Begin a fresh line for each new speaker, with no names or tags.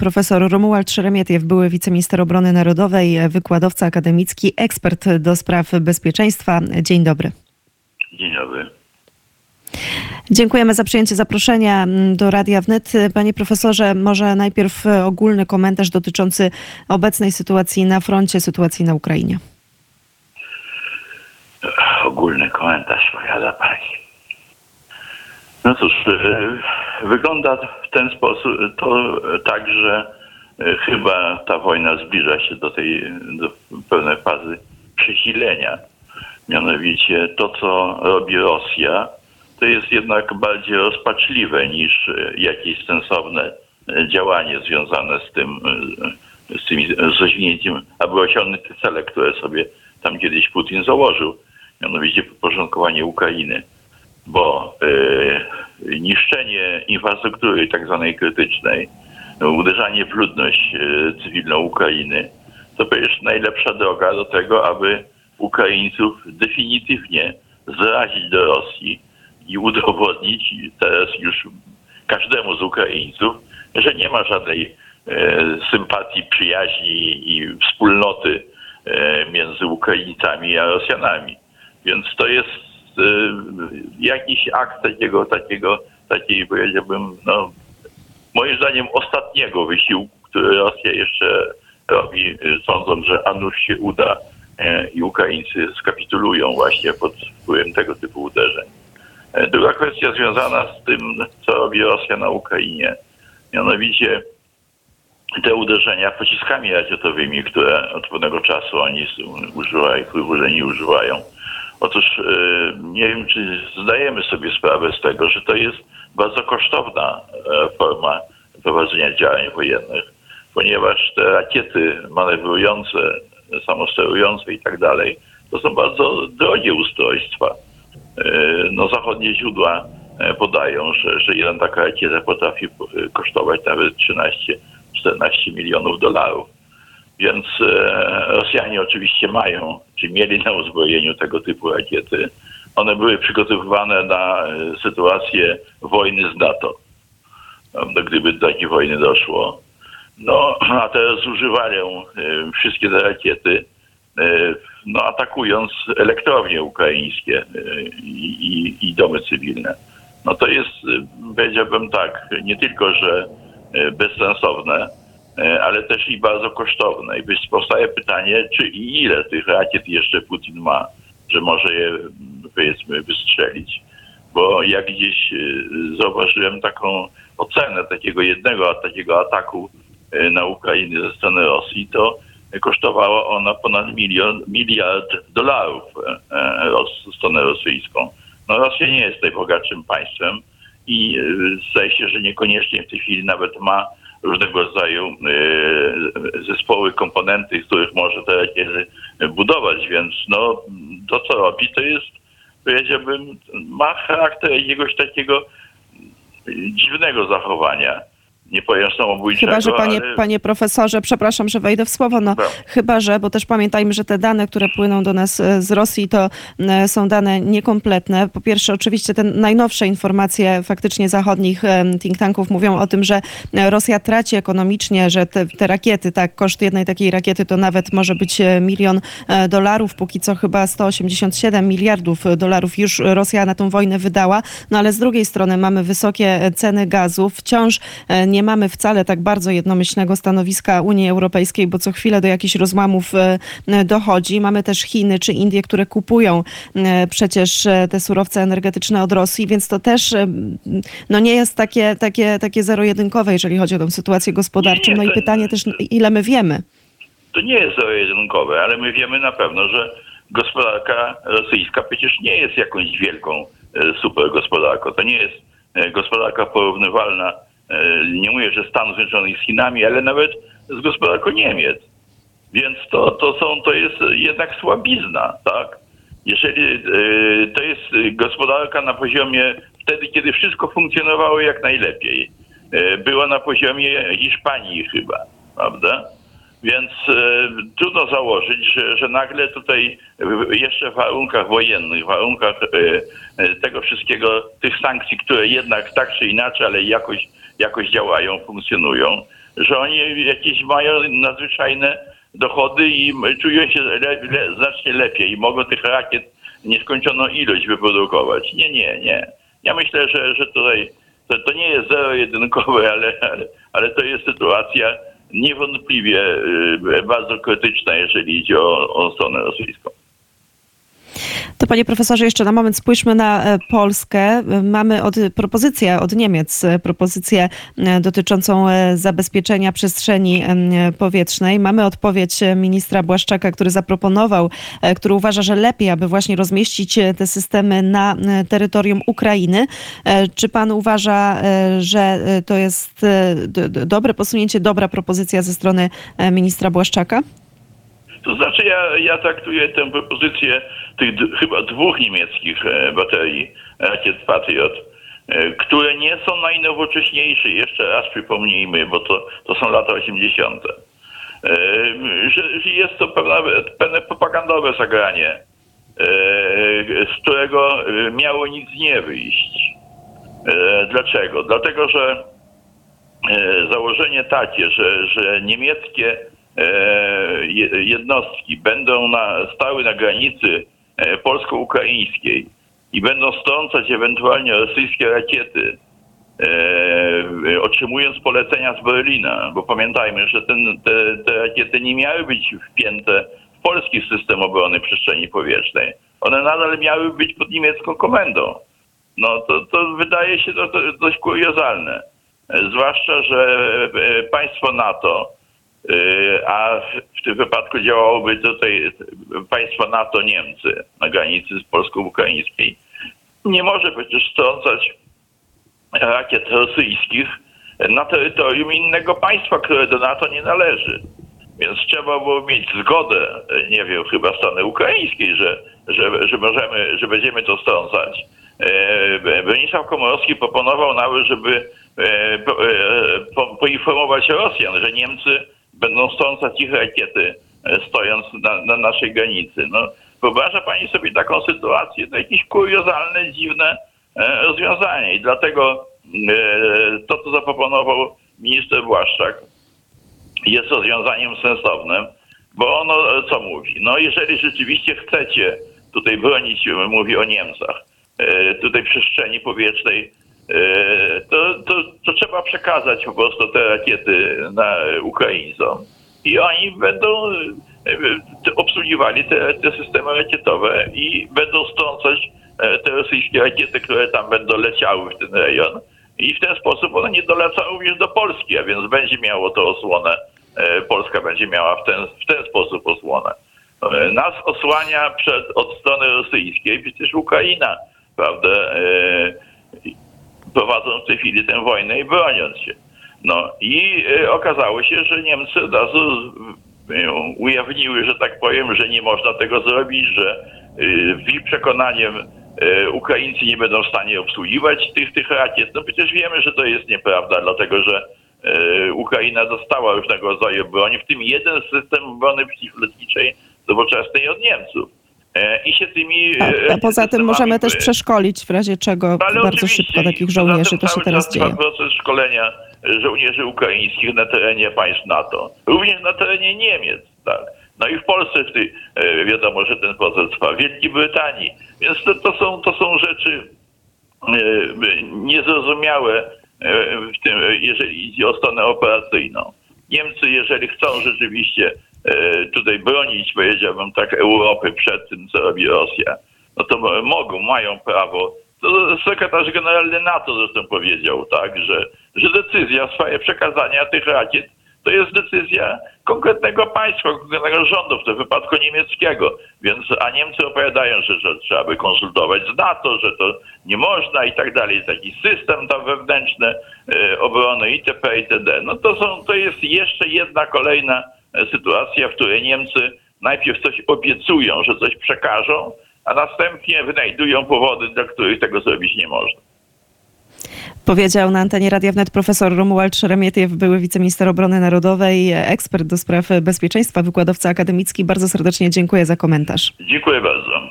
Profesor Romuald Szeremietiew, były wiceminister obrony narodowej, wykładowca akademicki, ekspert do spraw bezpieczeństwa. Dzień dobry.
Dzień dobry.
Dziękujemy za przyjęcie zaproszenia do Radia Wnet. Panie profesorze, może najpierw ogólny komentarz dotyczący obecnej sytuacji na froncie, sytuacji na Ukrainie.
Ogólny komentarz, powiada pani. No cóż, e, wygląda w ten sposób to tak, że e, chyba ta wojna zbliża się do tej do pewnej fazy przesilenia. Mianowicie to, co robi Rosja, to jest jednak bardziej rozpaczliwe niż e, jakieś sensowne działanie związane z tym, z tymi z rozwinięciem, aby osiągnąć te cele, które sobie tam kiedyś Putin założył, mianowicie podporządkowanie Ukrainy bo y, niszczenie infrastruktury tak zwanej krytycznej, uderzanie w ludność y, cywilną Ukrainy, to przecież najlepsza droga do tego, aby Ukraińców definitywnie zrazić do Rosji i udowodnić teraz już każdemu z Ukraińców, że nie ma żadnej y, sympatii, przyjaźni i wspólnoty między Ukraińcami a Rosjanami. Więc to jest jakiś akt takiego, takiego, takiej powiedziałbym, no, moim zdaniem ostatniego wysiłku, który Rosja jeszcze robi, y, sądząc, że a nuż się uda y, i Ukraińcy skapitulują właśnie pod wpływem tego typu uderzeń. Druga kwestia związana z tym, co robi Rosja na Ukrainie, mianowicie te uderzenia pociskami rakietowymi, które od pewnego czasu oni używają, których używają, Otóż e, nie wiem, czy zdajemy sobie sprawę z tego, że to jest bardzo kosztowna e, forma prowadzenia działań wojennych, ponieważ te rakiety manewrujące, samosterujące i tak dalej, to są bardzo drogie ustrojstwa. E, no, zachodnie źródła podają, że, że taka rakieta potrafi kosztować nawet 13-14 milionów dolarów. Więc e, Rosjanie oczywiście mają, czy mieli na uzbrojeniu tego typu rakiety. One były przygotowywane na e, sytuację wojny z NATO, gdyby do takiej wojny doszło. No, a teraz używają e, wszystkie te rakiety, no, atakując elektrownie ukraińskie i, i, i domy cywilne. No to jest, powiedziałbym tak, nie tylko, że bezsensowne, ale też i bardzo kosztowne. I powstaje pytanie, czy i ile tych rakiet jeszcze Putin ma, że może je powiedzmy wystrzelić. Bo jak gdzieś e, zauważyłem taką ocenę takiego jednego takiego ataku e, na Ukrainę ze strony Rosji, to kosztowała ona ponad milion, miliard dolarów stronę rosyjską. No Rosja nie jest najbogatszym państwem i zdaje się, że niekoniecznie w tej chwili nawet ma różnego rodzaju e, zespoły, komponenty, z których może te rakiety budować, więc no to co robi, to jest powiedziałbym, ma charakter jakiegoś takiego dziwnego zachowania nie powiem samobójczego.
Chyba, że panie,
ale...
panie profesorze, przepraszam, że wejdę w słowo, no,
no
chyba, że, bo też pamiętajmy, że te dane, które płyną do nas e, z Rosji, to e, są dane niekompletne. Po pierwsze, oczywiście te najnowsze informacje faktycznie zachodnich e, think tanków mówią o tym, że Rosja traci ekonomicznie, że te, te rakiety, tak, koszt jednej takiej rakiety to nawet może być milion dolarów, póki co chyba 187 miliardów dolarów już Rosja na tą wojnę wydała, no ale z drugiej strony mamy wysokie ceny gazu, wciąż nie nie mamy wcale tak bardzo jednomyślnego stanowiska Unii Europejskiej, bo co chwilę do jakichś rozłamów e, dochodzi. Mamy też Chiny czy Indie, które kupują e, przecież e, te surowce energetyczne od Rosji, więc to też no nie jest takie, takie, takie zero-jedynkowe, jeżeli chodzi o tę sytuację gospodarczą. No i pytanie też, ile my wiemy.
To nie jest zero-jedynkowe, ale my wiemy na pewno, że gospodarka rosyjska przecież nie jest jakąś wielką super gospodarką. To nie jest gospodarka porównywalna E, nie mówię, że Stanów Zjednoczonych z Chinami, ale nawet z gospodarką Niemiec. Więc to, to, są, to jest jednak słabizna, tak? Jeżeli e, to jest gospodarka na poziomie wtedy, kiedy wszystko funkcjonowało jak najlepiej. E, była na poziomie Hiszpanii chyba, prawda? Więc e, trudno założyć, że, że nagle tutaj jeszcze w warunkach wojennych, w warunkach e, tego wszystkiego, tych sankcji, które jednak tak czy inaczej, ale jakoś jakoś działają, funkcjonują, że oni jakieś mają nadzwyczajne dochody i czują się le, le, znacznie lepiej i mogą tych rakiet nieskończoną ilość wyprodukować. Nie, nie, nie. Ja myślę, że, że tutaj to, to nie jest zero-jedynkowe, ale, ale, ale to jest sytuacja niewątpliwie y, bardzo krytyczna, jeżeli idzie o, o stronę rosyjską.
Panie profesorze, jeszcze na moment spójrzmy na e, Polskę. Mamy od, propozycję od Niemiec, e, propozycję e, dotyczącą zabezpieczenia przestrzeni powietrznej. Mamy odpowiedź ministra Błaszczaka, który zaproponował, który uważa, że lepiej, aby właśnie rozmieścić te systemy na terytorium Ukrainy. Czy pan uważa, że to jest dobre posunięcie, dobra propozycja ze strony ministra Błaszczaka?
To znaczy ja, ja traktuję tę propozycję tych chyba dwóch niemieckich e, baterii rakiet Patriot, e, które nie są najnowocześniejsze, jeszcze raz przypomnijmy, bo to, to są lata 80. E, Że, że jest to pewne, pewne propagandowe zagranie, z którego miało nic nie wyjść. Dlaczego? Dlatego, że założenie takie, że, że niemieckie jednostki będą na, stały na granicy e, polsko-ukraińskiej i będą strącać ewentualnie rosyjskie rakiety, e, otrzymując polecenia z Berlina, bo pamiętajmy, że ten, te, te rakiety nie miały być wpięte w polski system obrony przestrzeni powietrznej. One nadal miały być pod niemiecką komendą. No to, to wydaje się to, to dość kuriozalne. E, Zwłaszcza, że e, państwo NATO, e, a w tym wypadku działałoby tutaj państwo NATO Niemcy na granicy z polsko-ukraińskiej, nie może przecież strącać rakiet rosyjskich na terytorium innego państwa, które do NATO nie należy. Więc trzeba było mieć zgodę, nie wiem, chyba strony ukraińskiej, że, że, że możemy, że będziemy to strącać. E, Bronisław Komorowski proponował nawet, żeby e, e, po, poinformować Rosjan, że Niemcy będą strącać ich rakiety, e, stojąc na, na naszej granicy. No, wyobraża pani sobie taką sytuację? To jakieś kuriozalne, dziwne e, rozwiązanie. I dlatego e, to, co zaproponował minister Błaszczak, jest rozwiązaniem sensownym, bo ono co mówi? No jeżeli rzeczywiście chcecie tutaj bronić, mówi o Niemcach, tutaj przestrzeni powietrznej, to, przekazać po prostu te rakiety na Ukraińcom i oni będą e, e, obsługiwali te, te systemy rakietowe i będą strącać e, te rosyjskie rakiety, które tam będą leciały w ten rejon. I w ten sposób one nie dolecą również do Polski, a więc będzie miało to osłonę. Polska będzie miała w ten, w ten sposób osłonę. Nas osłania przed, od strony rosyjskiej przecież Ukraina, prawda? E, Prowadzą w tej chwili tę wojnę i broniąc się. No i e, okazało się, że Niemcy od razu e, ujawniły, że tak powiem, że nie można tego zrobić, że w ich przekonaniem Ukraińcy nie będą w stanie obsługiwać tych, tych rakiet. No przecież wiemy, że to jest nieprawda, dlatego że Ukraina dostała różnego rodzaju broń, w tym jeden system obrony przeciwlotniczej nowoczesnej od Niemców. E, I się tymi...
A,
e,
a poza tym możemy też przeszkolić w razie czego
ale
bardzo szybko takich żołnierzy. To się teraz dzieje.
proces szkolenia żołnierzy ukraińskich na terenie państw NATO. Również na terenie Niemiec, tak. No i w Polsce w tej, e, wiadomo, że ten proces trwa. W Wielkiej Brytanii. Więc to, to, są, to są rzeczy e, niezrozumiałe e, w tym, e, jeżeli idzie o stronę operacyjną. Niemcy, jeżeli chcą rzeczywiście e, tutaj bronić, powiedziałbym tak, Europy przed tym, co robi Rosja, no to mo- mogą, mają prawo. To sekretarz generalny NATO zresztą powiedział, tak, że, że decyzja w sprawie przekazania tych rakiet to jest decyzja konkretnego państwa, konkretnego rządu, w tym wypadku niemieckiego. Więc, a Niemcy opowiadają, że, że trzeba by konsultować z NATO, że to nie można i tak dalej. Taki system tam wewnętrzny e, obrony itp. itd. No to, są, to jest jeszcze jedna kolejna e, sytuacja, w której Niemcy najpierw coś obiecują, że coś przekażą, a następnie wynajdują powody, dla których tego zrobić nie można.
Powiedział na antenie Radia Wnet profesor Romuald Szeremietiew, były wiceminister obrony narodowej, ekspert do spraw bezpieczeństwa, wykładowca akademicki. Bardzo serdecznie dziękuję za komentarz.
Dziękuję bardzo.